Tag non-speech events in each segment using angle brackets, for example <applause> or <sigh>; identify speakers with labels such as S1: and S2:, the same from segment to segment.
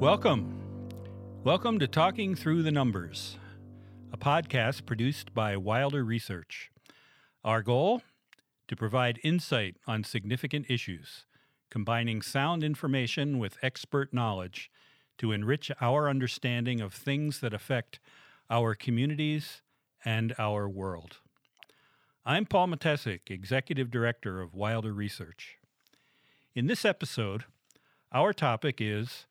S1: Welcome. Welcome to Talking Through the Numbers, a podcast produced by Wilder Research. Our goal? To provide insight on significant issues, combining sound information with expert knowledge to enrich our understanding of things that affect our communities and our world. I'm Paul Mattessich, Executive Director of Wilder Research. In this episode, our topic is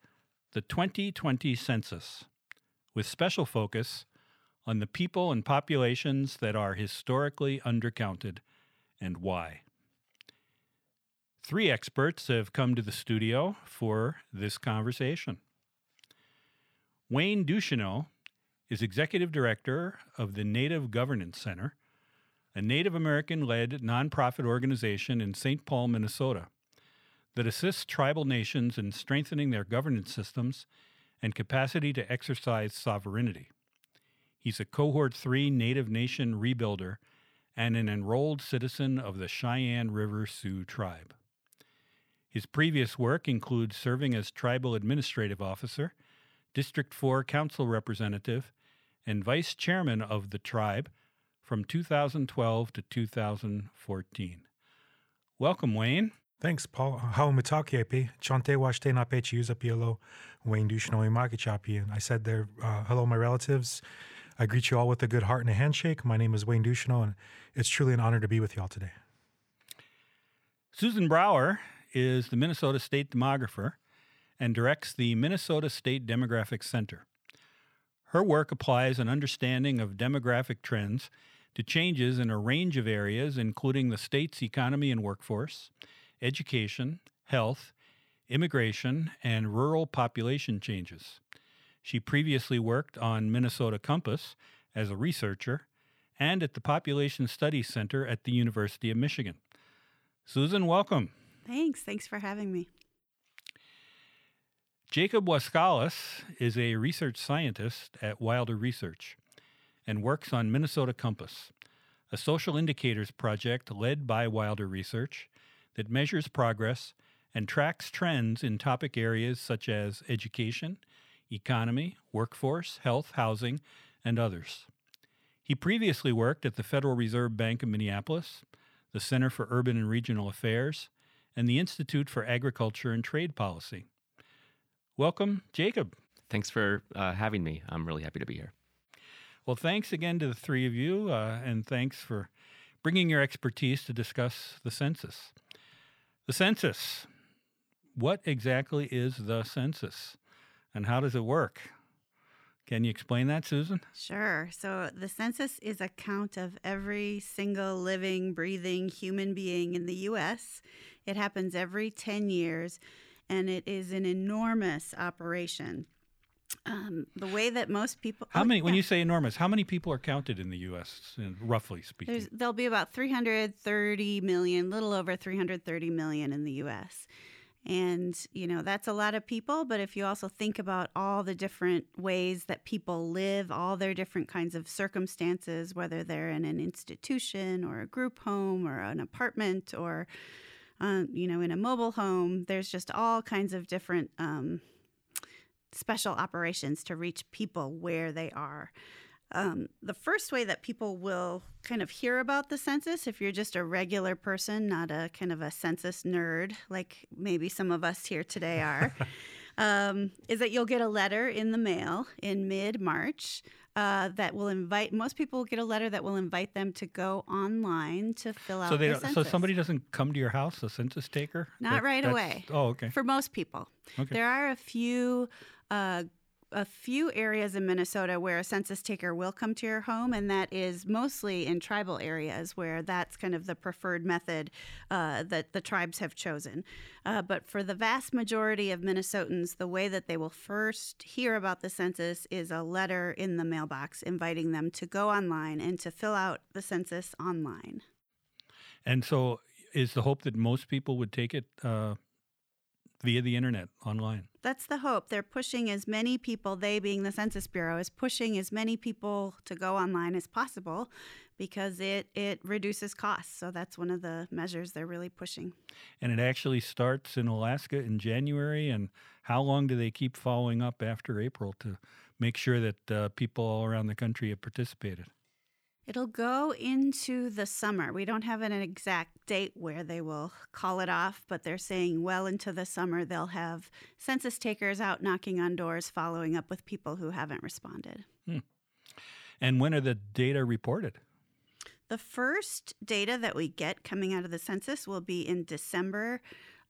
S1: the 2020 census, with special focus on the people and populations that are historically undercounted and why. Three experts have come to the studio for this conversation. Wayne Ducheneaux is Executive Director of the Native Governance Center, a Native American led nonprofit organization in St. Paul, Minnesota that assists tribal nations in strengthening their governance systems and capacity to exercise sovereignty. He's a Cohort 3 Native Nation rebuilder and an enrolled citizen of the Cheyenne River Sioux tribe. His previous work includes serving as Tribal Administrative Officer, District 4 Council Representative, and Vice Chairman of the tribe from 2012 to 2014. Welcome, Wayne.
S2: Thanks, Paul. How mitakepi, chante washte na pe pielo, Wayne Ducheneaux imakichapi. I said there, uh, hello, my relatives. I greet you all with a good heart and a handshake. My name is Wayne Ducheneaux, and it's truly an honor to be with you all today.
S1: Susan Brower is the Minnesota State Demographer and directs the Minnesota State Demographic Center. Her work applies an understanding of demographic trends to changes in a range of areas, including the state's economy and workforce, education, health, immigration, and rural population changes. She previously worked on Minnesota Compass as a researcher and at the Population Studies Center at the University of Michigan. Susan, welcome.
S3: Thanks. Thanks for having me.
S1: Jacob Wascalus is a research scientist at Wilder Research and works on Minnesota Compass, a social indicators project led by Wilder Research that measures progress and tracks trends in topic areas such as education, economy, workforce, health, housing, and others. He previously worked at the Federal Reserve Bank of Minneapolis, the Center for Urban and Regional Affairs, and the Institute for Agriculture and Trade Policy. Welcome, Jacob.
S4: Thanks for uh, having me. I'm really happy to be here.
S1: Well, thanks again to the three of you, uh, and thanks for bringing your expertise to discuss the census. The census. What exactly is the census, and how does it work? Can you explain that, Susan?
S3: Sure. So, the census is a count of every single living, breathing human being in the U.S. It happens every 10 years, and it is an enormous operation. Um, the way that most people.
S1: How oh, many, yeah. when you say enormous, how many people are counted in the U.S., roughly speaking?
S3: There's, there'll be about 330 million, little over 330 million in the U.S. And, you know, that's a lot of people. But if you also think about all the different ways that people live, all their different kinds of circumstances, whether they're in an institution or a group home or an apartment or, um, you know, in a mobile home, there's just all kinds of different um, special operations to reach people where they are. Um, the first way that people will kind of hear about the census, if you're just a regular person, not a kind of a census nerd like maybe some of us here today are, <laughs> um, is that you'll get a letter in the mail in mid March uh, that will invite most people will get a letter that will invite them to go online to fill out.
S1: So
S3: they
S1: the so somebody doesn't come to your house, a census taker.
S3: Not that, right away.
S1: Oh, okay.
S3: For most people, okay. there are a few uh, a few areas in Minnesota where a census taker will come to your home, and that is mostly in tribal areas where that's kind of the preferred method uh, that the tribes have chosen. Uh, but for the vast majority of Minnesotans, the way that they will first hear about the census is a letter in the mailbox inviting them to go online and to fill out the census online.
S1: And so, is the hope that most people would take it uh, via the internet online.
S3: That's the hope. They're pushing as many people, they being the Census Bureau, is pushing as many people to go online as possible because it it reduces costs. So that's one of the measures they're really pushing.
S1: And it actually starts in Alaska in January. And how long do they keep following up after April to make sure that uh, people all around the country have participated?
S3: It'll go into the summer. We don't have an exact date where they will call it off, but they're saying well into the summer they'll have census takers out knocking on doors, following up with people who haven't responded.
S1: Hmm. And when are the data reported?
S3: The first data that we get coming out of the census will be in December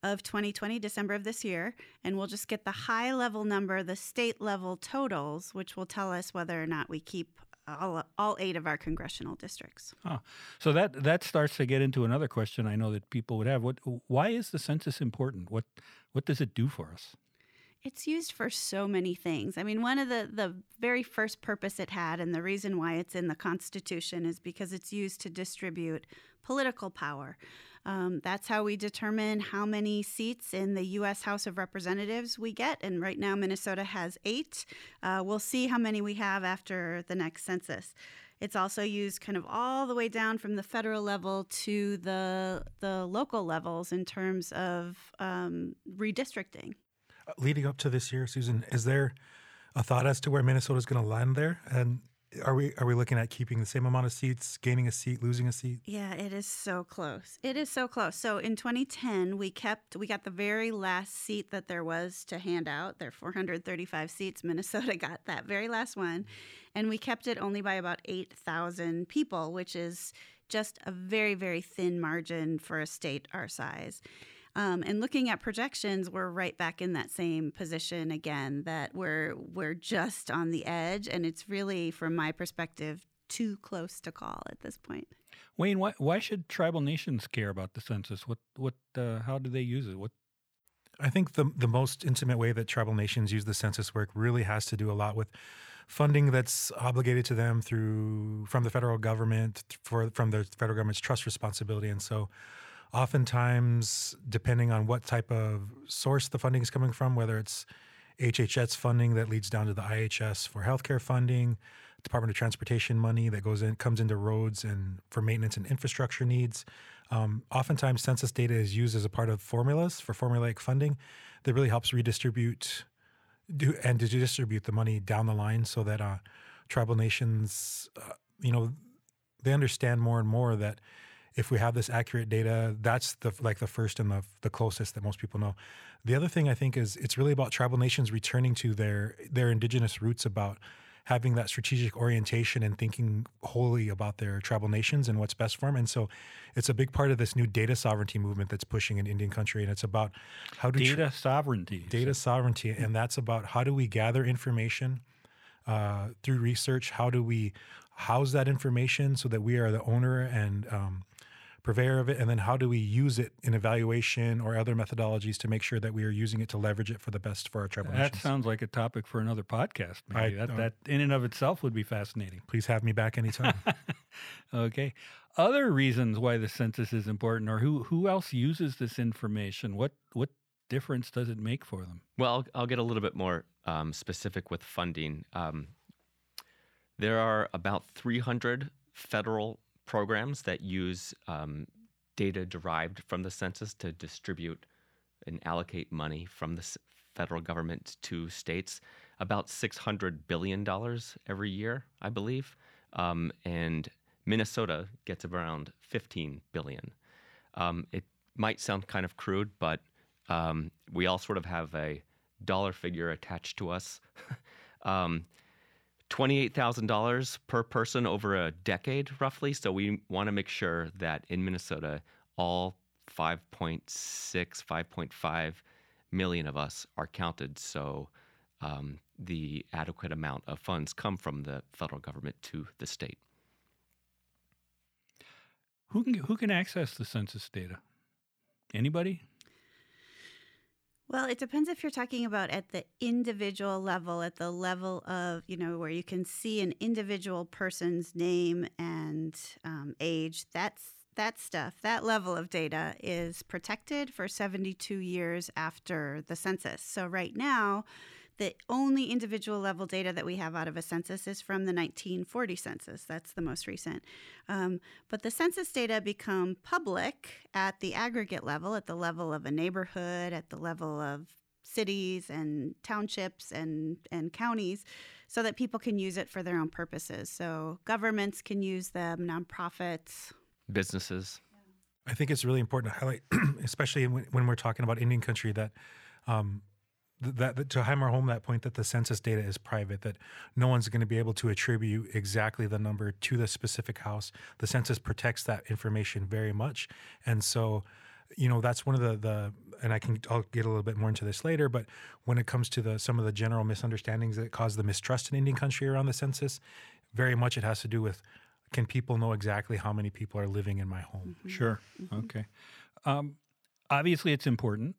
S3: of 2020, December of this year, and we'll just get the high level number, the state level totals, which will tell us whether or not we keep all, all eight of our congressional districts.
S1: Oh, so that that starts to get into another question I know that people would have. What why is the census important? What what does it do for us?
S3: It's used for so many things. I mean, one of the, the very first purpose it had, and the reason why it's in the Constitution, is because it's used to distribute political power. Um, that's how we determine how many seats in the U.S. House of Representatives we get. And right now, Minnesota has eight. Uh, we'll see how many we have after the next census. It's also used kind of all the way down from the federal level to the the local levels in terms of um, redistricting.
S2: Uh, leading up to this year, Susan, is there a thought as to where Minnesota is going to land there? And are we are we looking at keeping the same amount of seats, gaining a seat, losing a seat?
S3: Yeah, it is so close. It is so close. So in 2010, we kept we got the very last seat that there was to hand out. There are 435 seats. <laughs> Minnesota got that very last one, and we kept it only by about 8,000 people, which is just a very very thin margin for a state our size. Um, and looking at projections, we're right back in that same position again. That we're we're just on the edge, and it's really, from my perspective, too close to call at this point.
S1: Wayne, why why should tribal nations care about the census? What what uh, how do they use it? What
S2: I think the the most intimate way that tribal nations use the census work really has to do a lot with funding that's obligated to them through from the federal government for from the federal government's trust responsibility, and so oftentimes, depending on what type of source the funding is coming from, whether it's HHS funding that leads down to the IHS for healthcare funding, Department of Transportation money that goes in comes into roads and for maintenance and infrastructure needs. Um, oftentimes, census data is used as a part of formulas for formulaic funding that really helps redistribute do, and to distribute the money down the line so that uh, tribal nations, uh, you know, they understand more and more that if we have this accurate data, that's the like the first and the the closest that most people know. The other thing I think is it's really about tribal nations returning to their their indigenous roots about having that strategic orientation and thinking wholly about their tribal nations and what's best for them. And so it's a big part of this new data sovereignty movement that's pushing in Indian country. And it's about how do
S1: data tr- sovereignty.
S2: Data
S1: so.
S2: sovereignty. And that's about how do we gather information uh, through research? How do we house that information so that we are the owner and um, purveyor of it, and then how do we use it in evaluation or other methodologies to make sure that we are using it to leverage it for the best for our tribal
S1: that
S2: nations.
S1: sounds like a topic for another podcast. Maybe I, that, uh, that in and of itself would be fascinating.
S2: Please have me back anytime. <laughs>
S1: okay. Other reasons why the census is important, or who who else uses this information? What what difference does it make for them?
S4: Well, I'll, I'll get a little bit more um, specific with funding. Um, there are about 300 federal programs that use um, data derived from the census to distribute and allocate money from the federal government to states. About $600 billion every year, I believe. Um, and Minnesota gets around 15 billion. Um, it might sound kind of crude, but um, we all sort of have a dollar figure attached to us. <laughs> um, $28,000 per person over a decade, roughly. So we want to make sure that in Minnesota, all 5.6, 5.5 million of us are counted. So um, the adequate amount of funds come from the federal government to the state.
S1: Who can, who can access the census data? Anybody?
S3: Well, it depends if you're talking about at the individual level, at the level of, you know, where you can see an individual person's name and um, age. That's that stuff, that level of data is protected for 72 years after the census. So right now, the only individual level data that we have out of a census is from the 1940 census. That's the most recent. Um, but the census data become public at the aggregate level, at the level of a neighborhood, at the level of cities and townships and, and counties so that people can use it for their own purposes. So governments can use them, nonprofits,
S4: businesses.
S2: I think it's really important to highlight, <clears throat> especially when, when we're talking about Indian country, that um, that, that, to hammer home that point that the census data is private, that no one's going to be able to attribute exactly the number to the specific house. The census protects that information very much, and so you know that's one of the the and I can I'll get a little bit more into this later, but when it comes to the some of the general misunderstandings that cause the mistrust in Indian country around the census, very much it has to do with can people know exactly how many people are living in my home?
S1: Mm-hmm. Sure. Mm-hmm. Okay. Um, obviously, it's important.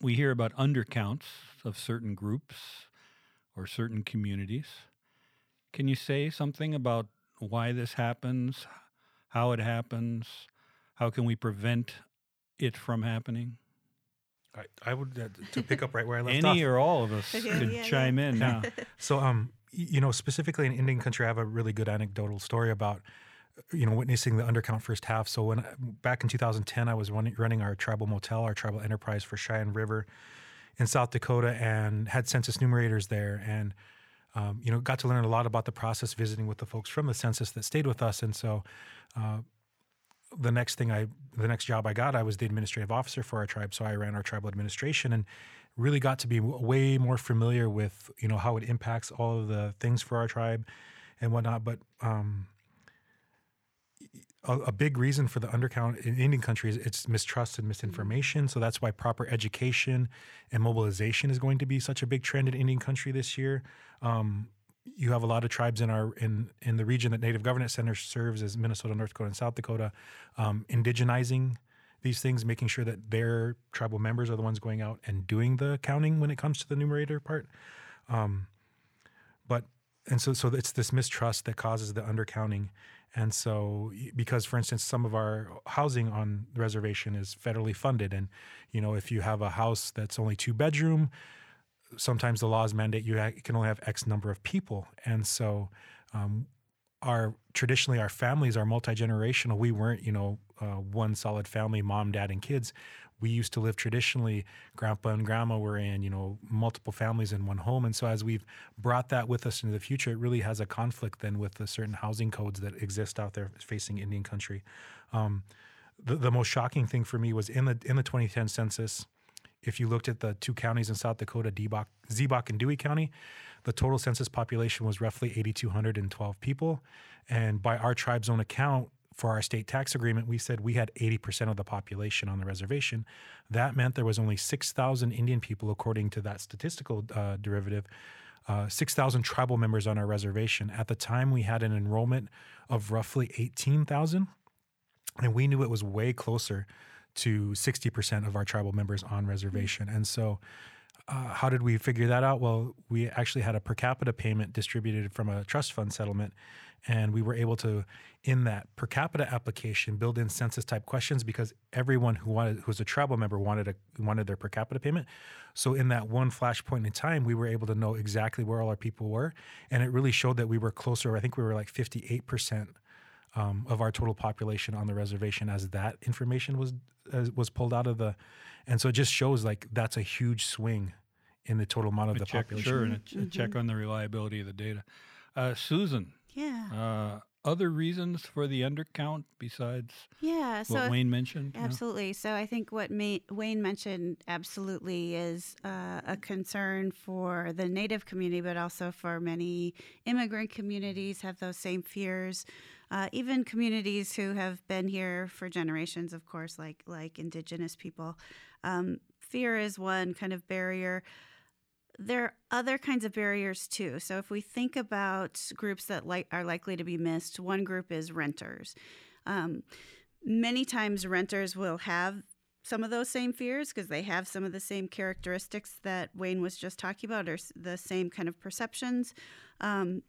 S1: We hear about undercounts of certain groups or certain communities. Can you say something about why this happens, how it happens, how can we prevent it from happening?
S2: I, I would uh, to pick up right where I left <laughs>
S1: Any
S2: off.
S1: or all of us
S3: Yeah,
S1: could
S3: yeah,
S1: chime
S3: yeah.
S1: in now. <laughs>
S2: So, um, you know, specifically in Indian country, I have a really good anecdotal story about, you know, witnessing the undercount first half. So when back in 2010, I was running, running our tribal motel, our tribal enterprise for Cheyenne River in South Dakota, and had census numerators there, and um, you know, got to learn a lot about the process visiting with the folks from the census that stayed with us, and so. Uh, the next thing I, the next job I got, I was the administrative officer for our tribe. So I ran our tribal administration and really got to be w- way more familiar with, you know, how it impacts all of the things for our tribe and whatnot. But um, a, a big reason for the undercount in Indian country is it's mistrust and misinformation. So that's why proper education and mobilization is going to be such a big trend in Indian country this year. Um, you have a lot of tribes in our in in the region that Native Governance Center serves as Minnesota, North Dakota, and South Dakota, um, indigenizing these things, making sure that their tribal members are the ones going out and doing the counting when it comes to the numerator part. Um, but and so so it's this mistrust that causes the undercounting. And so, because for instance, some of our housing on the reservation is federally funded, and you know, if you have a house that's only two bedroom, sometimes the laws mandate you can only have X number of people, and so um, our traditionally our families are multi generational. We weren't, you know, uh, one solid family, mom, dad, and kids. We used to live traditionally. Grandpa and grandma were in, you know, multiple families in one home, and so as we've brought that with us into the future, it really has a conflict then with the certain housing codes that exist out there facing Indian country. Um, the, the most shocking thing for me was in the in the 2010 census if you looked at the two counties in South Dakota, Ziebach, and Dewey County, the total census population was roughly 8,212 people. And by our tribe's own account, for our state tax agreement, we said we had 80% of the population on the reservation. That meant there was only 6,000 Indian people, according to that statistical uh, derivative, uh, 6,000 tribal members on our reservation. At the time, we had an enrollment of roughly 18,000, and we knew it was way closer to 60% of our tribal members on reservation. And so, uh, how did we figure that out? Well, we actually had a per capita payment distributed from a trust fund settlement, and we were able to, in that per capita application, build in census type questions because everyone who wanted, who was a tribal member, wanted a wanted their per capita payment. So in that one flash point in time, we were able to know exactly where all our people were, and it really showed that we were closer. I think we were like 58 percent um, of our total population on the reservation as that information was as, was pulled out of the, and so it just shows like that's a huge swing in the total amount of
S1: A
S2: the
S1: check,
S2: population.
S1: sure, and a, ch- a check on the reliability of the data. Uh, Susan,
S3: Yeah.
S1: uh, other reasons for the undercount besides
S3: Yeah. So
S1: what Wayne mentioned? No?
S3: Absolutely. So I think what May- Wayne mentioned absolutely is uh, a concern for the Native community, but also for many immigrant communities have those same fears. Uh, even communities who have been here for generations, of course, like like Indigenous people. Um, fear is one kind of barrier. There are other kinds of barriers too. So if we think about groups that like are likely to be missed, one group is renters. Um, many times renters will have some of those same fears because they have some of the same characteristics that Wayne was just talking about, or the same kind of perceptions. Um,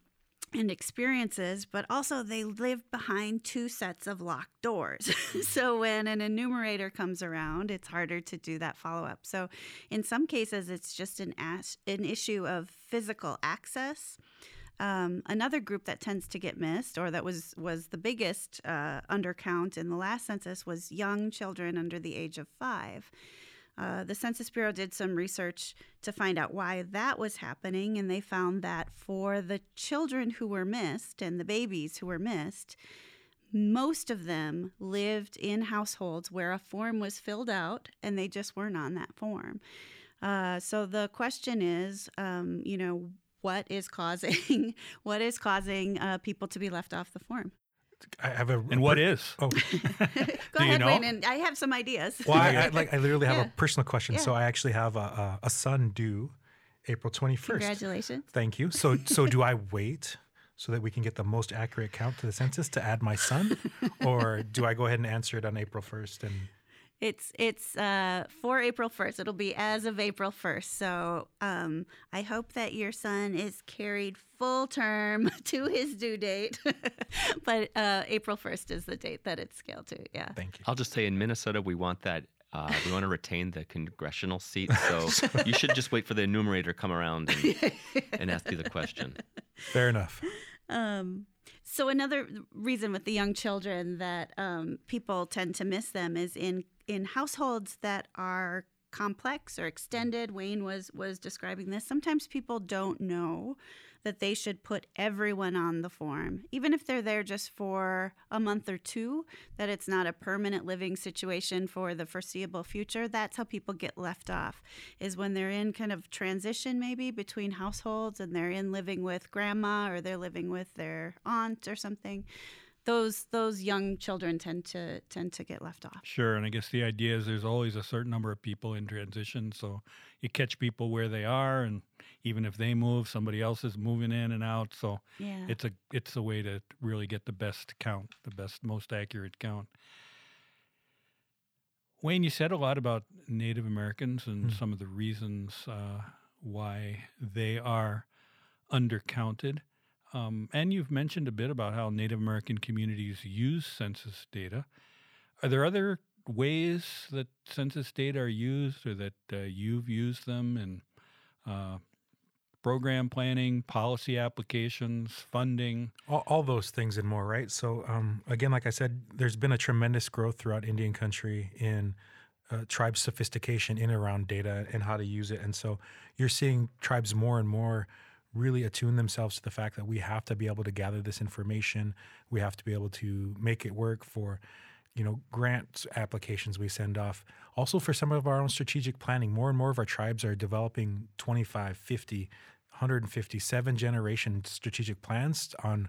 S3: and experiences, but also they live behind two sets of locked doors. <laughs> so when an enumerator comes around, it's harder to do that follow up. So in some cases, it's just an, as- an issue of physical access. Um, another group that tends to get missed, or that was was the biggest uh, undercount in the last census, was young children under the age of five. Uh, the Census Bureau did some research to find out why that was happening, and they found that for the children who were missed and the babies who were missed, most of them lived in households where a form was filled out and they just weren't on that form. Uh, so the question is, um, you know, what is causing <laughs> what is causing uh, people to be left off the form?
S2: I have a
S1: And what is?
S2: Oh, <laughs> <laughs>
S3: Go
S1: Do you
S3: ahead,
S1: know?
S3: Wayne, and I have some ideas.
S2: well, I, I <laughs> like I literally have
S3: Yeah.
S2: a personal question. So I actually have a, a, a son due April twenty first.
S3: Congratulations.
S2: Thank you. So so do I wait so that we can get the most accurate count to the census to add my son, or do I go ahead and answer it on April first? And
S3: It's it's uh, for April first. It'll be as of April first. So um, I hope that your son is carried full term <laughs> to his due date. <laughs> but uh, April first is the date that it's scaled to. Yeah.
S2: thank you.
S4: I'll just say in Minnesota, we want that. Uh, we want to retain the congressional seat, so <laughs> you should just wait for the enumerator to come around and, and ask you the question.
S2: Fair enough.
S3: Um, so another reason with the young children that um, people tend to miss them is in in households that are complex or extended. Wayne was was describing this. Sometimes people don't know that they should put everyone on the form, even if they're there just for a month or two. That it's not a permanent living situation for the foreseeable future. That's how people get left off. Is when they're in kind of transition maybe between households and they're in living with grandma or they're living with their aunt or something. Those those young children tend to tend to get left off.
S1: Sure, and I guess the idea is there's always a certain number of people in transition, so you catch people where they are, and even if they move, somebody else is moving in and out. So
S3: Yeah.
S1: it's a it's a way to really get the best count, the best, most accurate count. Wayne, you said a lot about Native Americans and
S2: Hmm.
S1: some of the reasons uh, why they are undercounted. Um, and you've mentioned a bit about how Native American communities use census data. Are there other ways that census data are used or that uh, you've used them in uh, program planning, policy applications, funding?
S2: all, all those things and more, right? So, um, again, like I said, there's been a tremendous growth throughout Indian country in uh, tribe sophistication in around data and how to use it. And so, you're seeing tribes more and more really attune themselves to the fact that we have to be able to gather this information. We have to be able to make it work for, you know, grant applications we send off. Also, for some of our own strategic planning, more and more of our tribes are developing 25, 50, 157 generation strategic plans on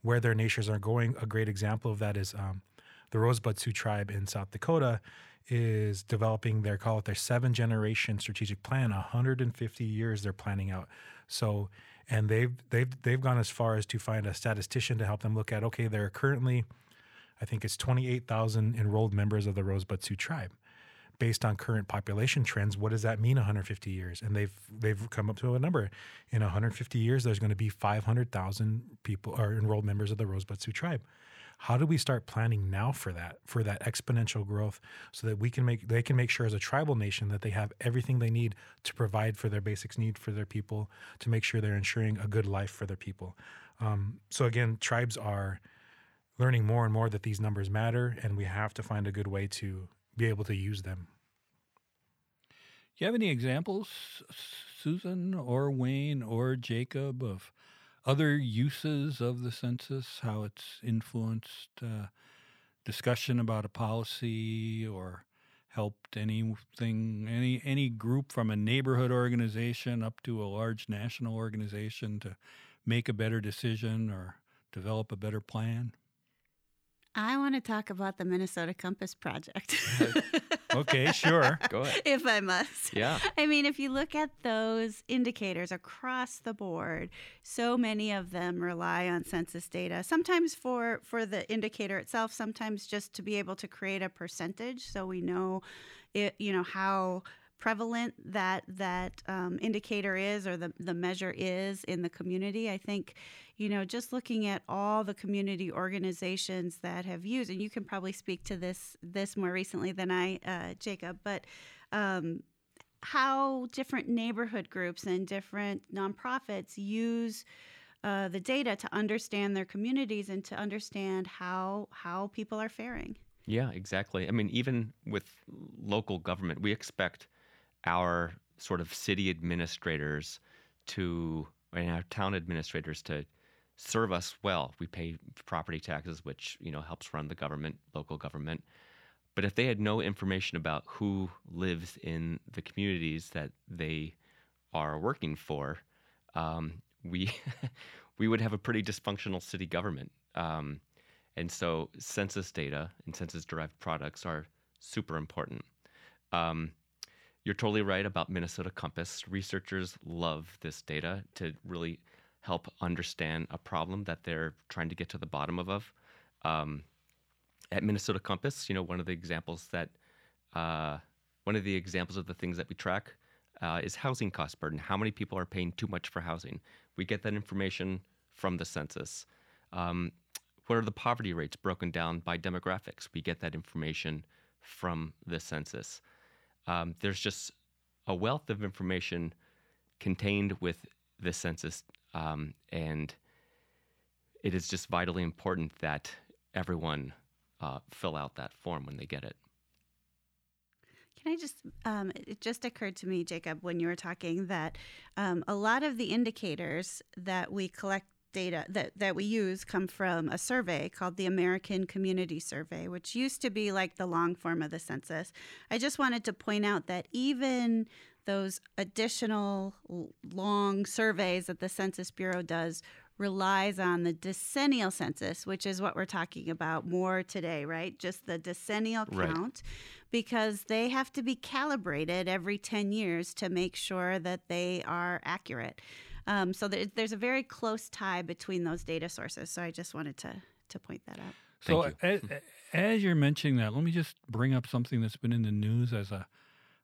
S2: where their nations are going. A great example of that is um, the Rosebud Sioux tribe in South Dakota is developing their call it their seven generation strategic plan. 150 years they're planning out. So and they've they've they've gone as far as to find a statistician to help them look at okay there are currently I think it's 28,000 enrolled members of the Rosebud Sioux tribe based on current population trends, what does that mean 150 years? And they've they've come up to a number. In 150 years, there's going to be 500,000 people or enrolled members of the Rosebud Sioux tribe. How do we start planning now for that, for that exponential growth, so that we can make they can make sure as a tribal nation that they have everything they need to provide for their basics need for their people, to make sure they're ensuring a good life for their people. Um, so again, tribes are learning more and more that these numbers matter, and we have to find a good way to be able to use them.
S1: Do you have any examples, Susan or Wayne or Jacob, of other uses of the census, how it's influenced uh, discussion about a policy or helped anything, any any group from a neighborhood organization up to a large national organization to make a better decision or develop a better plan?
S3: I want to talk about the Minnesota Compass Project. <laughs>
S1: Okay, sure. <laughs>
S4: Go ahead.
S3: if I must.
S4: Yeah.
S3: I mean, if you look at those indicators across the board, so many of them rely on census data. Sometimes for for the indicator itself, sometimes just to be able to create a percentage, so we know it. You know how prevalent that that um, indicator is or the, the measure is in the community. I think, you know, just looking at all the community organizations that have used, and you can probably speak to this this more recently than I, uh, Jacob, but um, how different neighborhood groups and different nonprofits use uh, the data to understand their communities and to understand how how people are faring.
S4: Yeah, exactly. I mean, even with local government, we expect our sort of city administrators to and our town administrators to serve us well. We pay property taxes, which you know helps run the government, local government. But if they had no information about who lives in the communities that they are working for, um, we <laughs> we would have a pretty dysfunctional city government. Um, and so, census data and census derived products are super important. Um, you're totally right about Minnesota Compass. Researchers love this data to really help understand a problem that they're trying to get to the bottom of. Um, at Minnesota Compass, you know, one of the examples that uh, one of the examples of the things that we track uh, is housing cost burden. How many people are paying too much for housing? We get that information from the census. Um, what are the poverty rates broken down by demographics? We get that information from the census. Um, there's just a wealth of information contained with the census, um, and it is just vitally important that everyone uh, fill out that form when they get it.
S3: Can I just, um, it just occurred to me, Jacob, when you were talking that um, a lot of the indicators that we collect data that, that we use come from a survey called the American Community Survey, which used to be like the long form of the census. I just wanted to point out that even those additional long surveys that the Census Bureau does relies on the decennial census, which is what we're talking about more today, right? Just the decennial count, right. because they have to be calibrated every 10 years to make sure that they are accurate. Um, so there, there's a very close tie between those data sources. So I just wanted to to point that out.
S1: So as, as you're mentioning that, let me just bring up something that's been in the news as a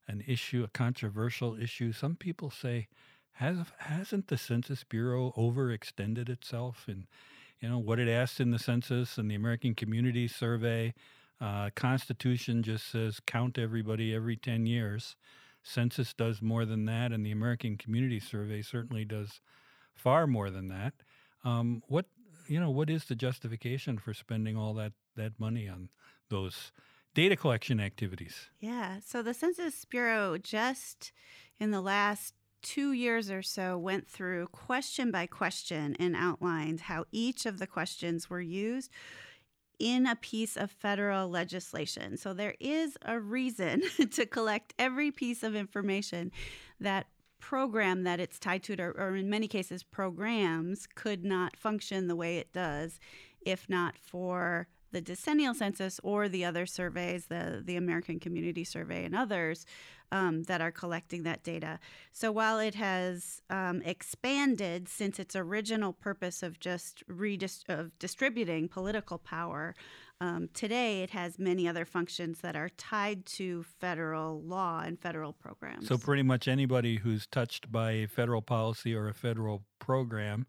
S1: an issue, a controversial issue. Some people say, has hasn't the Census Bureau overextended itself in, you know, what it asked in the census and the American Community Survey? Uh, Constitution just says count everybody every ten years. Census does more than that, and the American Community Survey certainly does far more than that. Um, what you know, what is the justification for spending all that that money on those data collection activities?
S3: Yeah, so the Census Bureau just in the last two years or so went through question by question and outlined how each of the questions were used in a piece of federal legislation. So there is a reason <laughs> to collect every piece of information that program that it's tied to, or, or, in many cases, programs could not function the way it does if not for the decennial census or the other surveys, the, the American Community Survey and others um, that are collecting that data. So while it has um, expanded since its original purpose of just redist- of distributing political power, um, today it has many other functions that are tied to federal law and federal programs.
S1: So pretty much anybody who's touched by a federal policy or a federal program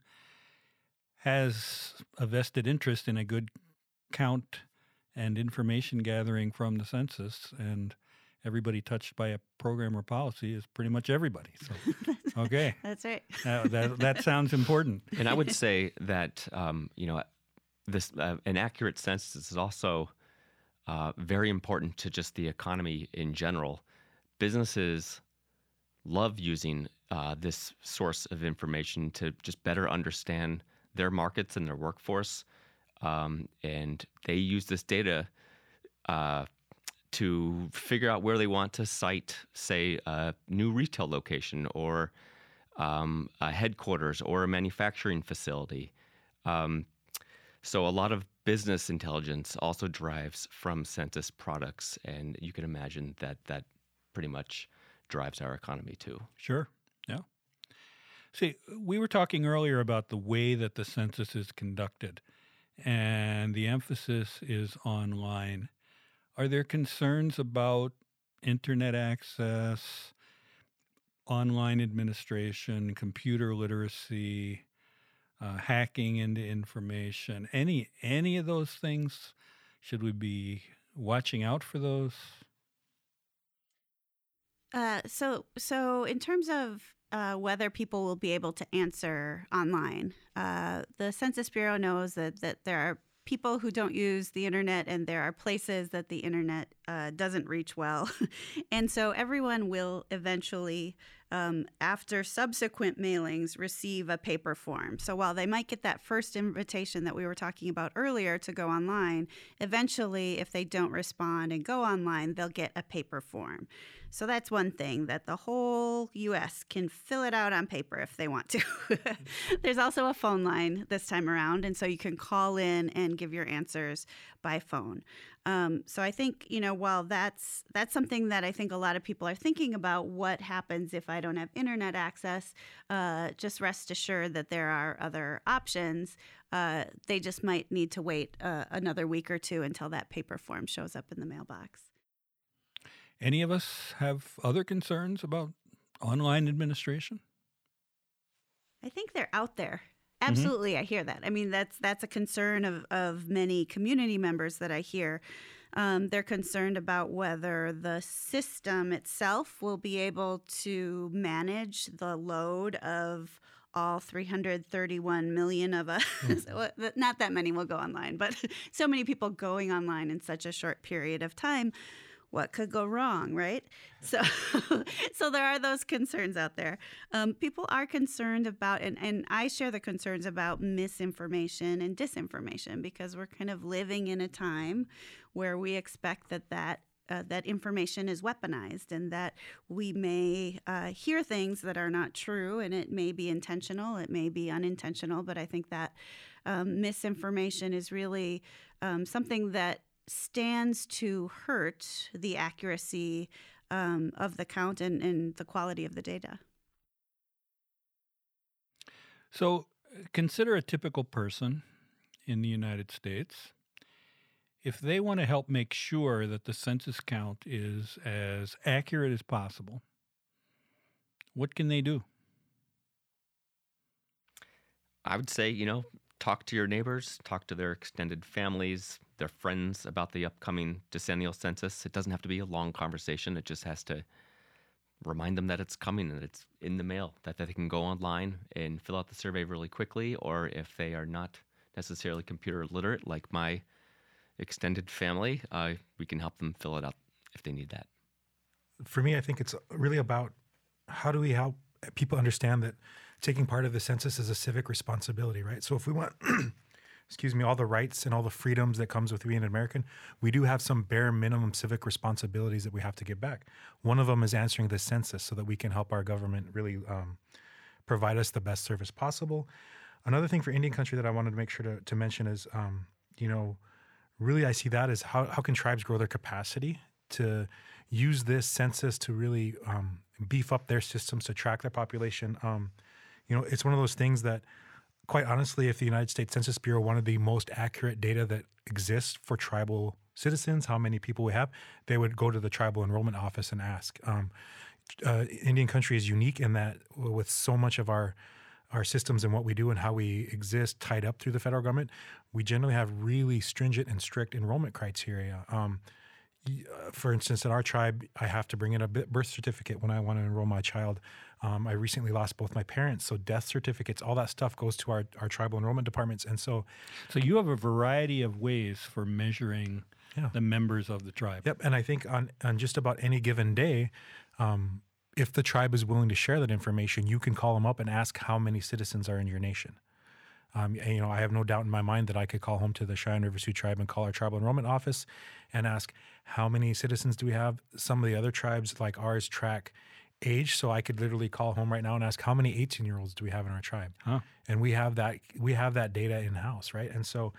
S1: has a vested interest in a good count and information gathering from the census and everybody touched by a program or policy is pretty much everybody. So, <laughs> okay,
S3: that's right.
S1: uh, that that sounds important.
S4: And I would say that um, you know, this uh, an accurate census is also uh, very important to just the economy in general. Businesses love using uh, this source of information to just better understand their markets and their workforce, um, and they use this data uh, to figure out where they want to site, say, a new retail location or um, a headquarters or a manufacturing facility. Um, so a lot of business intelligence also drives from census products, and you can imagine that that pretty much drives our economy too.
S1: Sure. Yeah. See, we were talking earlier about the way that the census is conducted, and the emphasis is online. Are there concerns about internet access, online administration, computer literacy, uh, hacking into information, any any of those things? Should we be watching out for those?
S3: Uh, so, so in terms of uh, whether people will be able to answer online, uh, the Census Bureau knows that that there are people who don't use the internet and there are places that the internet uh, doesn't reach well, <laughs> and so everyone will eventually um, after subsequent mailings, receive a paper form. So while they might get that first invitation that we were talking about earlier to go online, eventually, if they don't respond and go online, they'll get a paper form. So that's one thing that the whole US can fill it out on paper if they want to. <laughs> There's also a phone line this time around, and so you can call in and give your answers by phone. Um, so I think you know while that's that's something that I think a lot of people are thinking about. What happens if I don't have internet access? Uh, just rest assured that there are other options. Uh, they just might need to wait uh, another week or two until that paper form shows up in the mailbox.
S1: Any of us have other concerns about online administration?
S3: I think they're out there.
S1: Mm-hmm.
S3: Absolutely, mm-hmm. I hear that. I mean, that's that's a concern of of many community members that I hear. Um, they're concerned about whether the system itself will be able to manage the load of all 331 million of us. <laughs> Mm-hmm. Not that many will go online, but <laughs> so many people going online in such a short period of time what could go wrong, right? So, <laughs> so there are those concerns out there. Um, people are concerned about, and, and I share the concerns about misinformation and disinformation because we're kind of living in a time where we expect that that uh, that information is weaponized and that we may uh, hear things that are not true and it may be intentional, it may be unintentional, but I think that um, misinformation is really um, something that stands to hurt the accuracy um, of the count and, and the quality of the data.
S1: So, consider a typical person in the United States. If they want to help make sure that the census count is as accurate as possible, what can they do?
S4: I would say, you know, talk to your neighbors, talk to their extended families, their friends about the upcoming decennial census. It doesn't have to be a long conversation. It just has to remind them that it's coming and it's in the mail, that they can go online and fill out the survey really quickly. Or if they are not necessarily computer literate, like my extended family, uh, we can help them fill it out if they need that.
S2: For me, I think it's really about how do we help people understand that taking part of the census is a civic responsibility, right? So if we want <clears throat> excuse me, all the rights and all the freedoms that comes with being an American, we do have some bare minimum civic responsibilities that we have to give back. One of them is answering the census so that we can help our government really um, provide us the best service possible. Another thing for Indian country that I wanted to make sure to, to mention is, um, you know, really I see that as how, how can tribes grow their capacity to use this census to really um, beef up their systems to track their population. Um, you know, it's one of those things that quite honestly, if the United States Census Bureau wanted the most accurate data that exists for tribal citizens, how many people we have, they would go to the tribal enrollment office and ask. Um, uh, Indian country is unique in that with so much of our our systems and what we do and how we exist tied up through the federal government, we generally have really stringent and strict enrollment criteria. Um, for instance, in our tribe, I have to bring in a birth certificate when I want to enroll my child. Um, I recently lost both my parents, so death certificates, all that stuff goes to our, our tribal enrollment departments. And so,
S1: so you have a variety of ways for measuring yeah. the members of the tribe.
S2: Yep, and I think on on just about any given day, um, if the tribe is willing to share that information, you can call them up and ask how many citizens are in your nation. Um, and, you know, I have no doubt in my mind that I could call home to the Cheyenne River Sioux tribe and call our tribal enrollment office and ask how many citizens do we have. Some of the other tribes like ours track age, so I could literally call home right now and ask how many 18 year olds do we have in our tribe, huh. and we have that we have that data in house, right? And so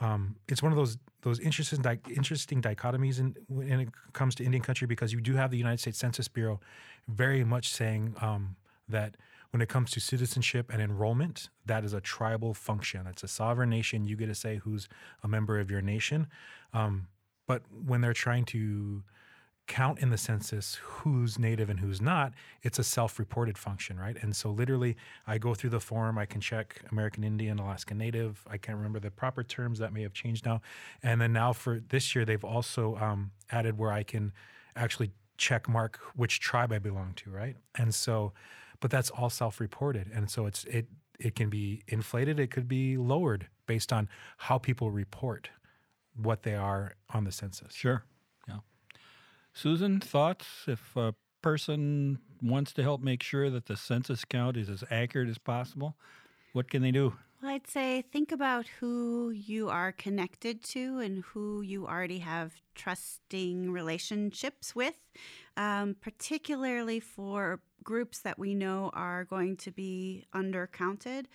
S2: um, it's one of those those interesting di- interesting dichotomies in, when it comes to Indian country because you do have the United States Census Bureau very much saying um, that when it comes to citizenship and enrollment, that is a tribal function. It's a sovereign nation. You get to say who's a member of your nation. Um, but when they're trying to count in the census who's native and who's not. It's a self-reported function, right? And so literally, I go through the form. I can check American Indian, Alaska Native. I can't remember the proper terms that may have changed now. And then now for this year, they've also um, added where I can actually check mark which tribe I belong to, right? And so, but that's all self-reported, and so it's it it can be inflated, it could be lowered based on how people report what they are on the census.
S1: Sure. Yeah. Susan, thoughts if a person wants to help make sure that the census count is as accurate as possible, what can they do?
S3: Well, I'd say think about who you are connected to and who you already have trusting relationships with, um, particularly for groups that we know are going to be undercounted.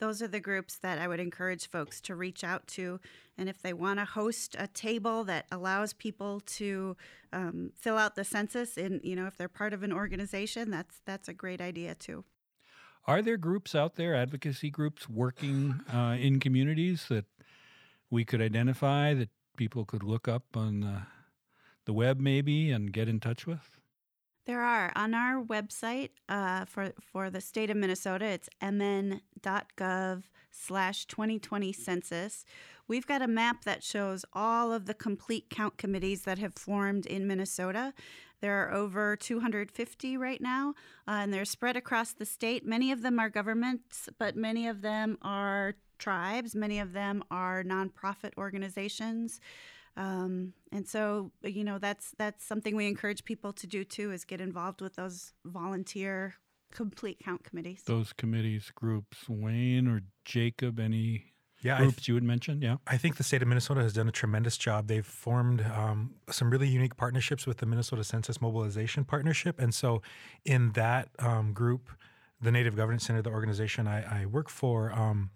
S3: Those are the groups that I would encourage folks to reach out to. And if they want to host a table that allows people to um, fill out the census, and you know, if they're part of an organization, that's that's a great idea too.
S1: Are there groups out there, advocacy groups, working uh, in communities that we could identify that people could look up on the, the web maybe and get in touch with?
S3: There are on our website uh, for for the state of Minnesota. It's mn.gov slash 2020 census. We've got a map that shows all of the complete count committees that have formed in Minnesota. There are over 250 right now, uh, and they're spread across the state. Many of them are governments, but many of them are tribes. Many of them are nonprofit organizations. Um, and so, you know, that's that's something we encourage people to do too is get involved with those volunteer complete count committees.
S1: Those committees, groups, Wayne or Jacob, any
S2: Yeah, I
S1: groups you would mention? Yeah.
S2: I think the state of Minnesota has done a tremendous job. They've formed um, some really unique partnerships with the Minnesota Census Mobilization Partnership. And so, in that um, group, the Native Governance Center, the organization I, I work for, um,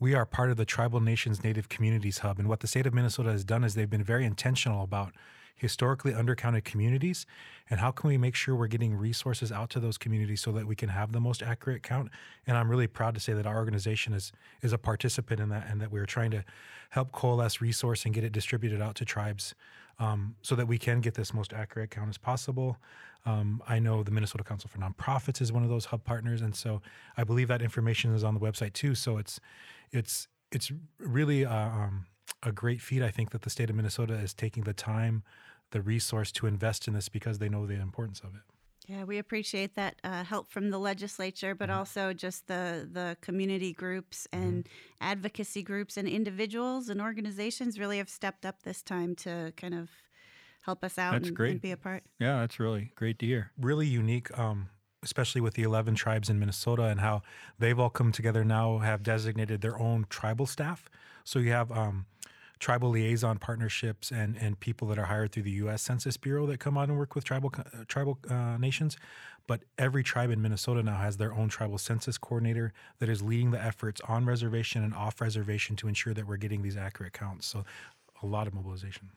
S2: we are part of the Tribal Nations Native Communities Hub. And what the state of Minnesota has done is they've been very intentional about historically undercounted communities and how can we make sure we're getting resources out to those communities so that we can have the most accurate count and i'm really proud to say that our organization is is a participant in that and that we're trying to help coalesce resource and get it distributed out to tribes um, so that we can get this most accurate count as possible um, i know the minnesota council for nonprofits is one of those hub partners and so i believe that information is on the website too so it's it's it's really uh, um, a great feat. I think that the state of Minnesota is taking the time, the resource to invest in this because they know the importance of it.
S3: Yeah, we appreciate that uh, help from the legislature, but also just the the community groups and advocacy groups and individuals and organizations really have stepped up this time to kind of help us out
S1: That's
S3: and,
S1: great.
S3: and be a part.
S1: Yeah, that's really great to hear.
S2: Really unique, um, especially with the 11 tribes in Minnesota and how they've all come together now, have designated their own tribal staff. So you have um, tribal liaison partnerships and, and people that are hired through the U.S. Census Bureau that come out and work with tribal uh, tribal uh, nations. But every tribe in Minnesota now has their own tribal census coordinator that is leading the efforts on reservation and off reservation to ensure that we're getting these accurate counts. So a lot of mobilization.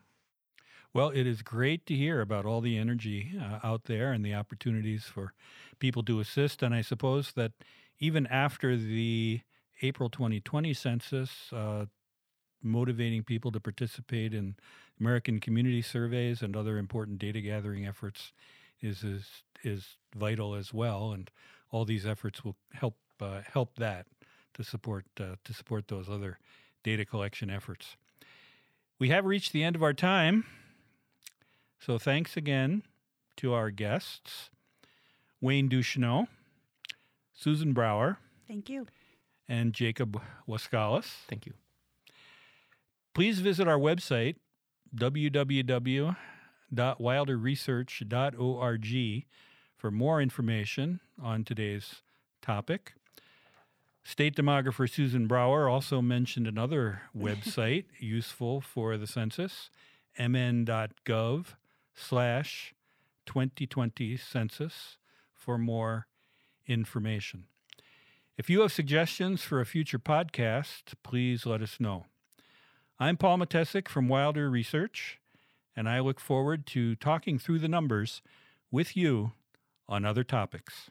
S1: Well, it is great to hear about all the energy uh, out there and the opportunities for people to assist. And I suppose that even after the April 2020 census, uh, motivating people to participate in American community surveys and other important data gathering efforts is is, is vital as well. And all these efforts will help uh, help that to support uh, to support those other data collection efforts. We have reached the end of our time. So thanks again to our guests, Wayne Ducheneaux, Susan Brower,
S3: Thank you.
S1: and Jacob Wascalus.
S4: Thank you.
S1: Please visit our website, www.wilderresearch.org, for more information on today's topic. State demographer Susan Brower also mentioned another <laughs> website useful for the census, mn.gov slash 2020 census for more information. If you have suggestions for a future podcast, please let us know. I'm Paul Mattessich from Wilder Research, and I look forward to talking through the numbers with you on other topics.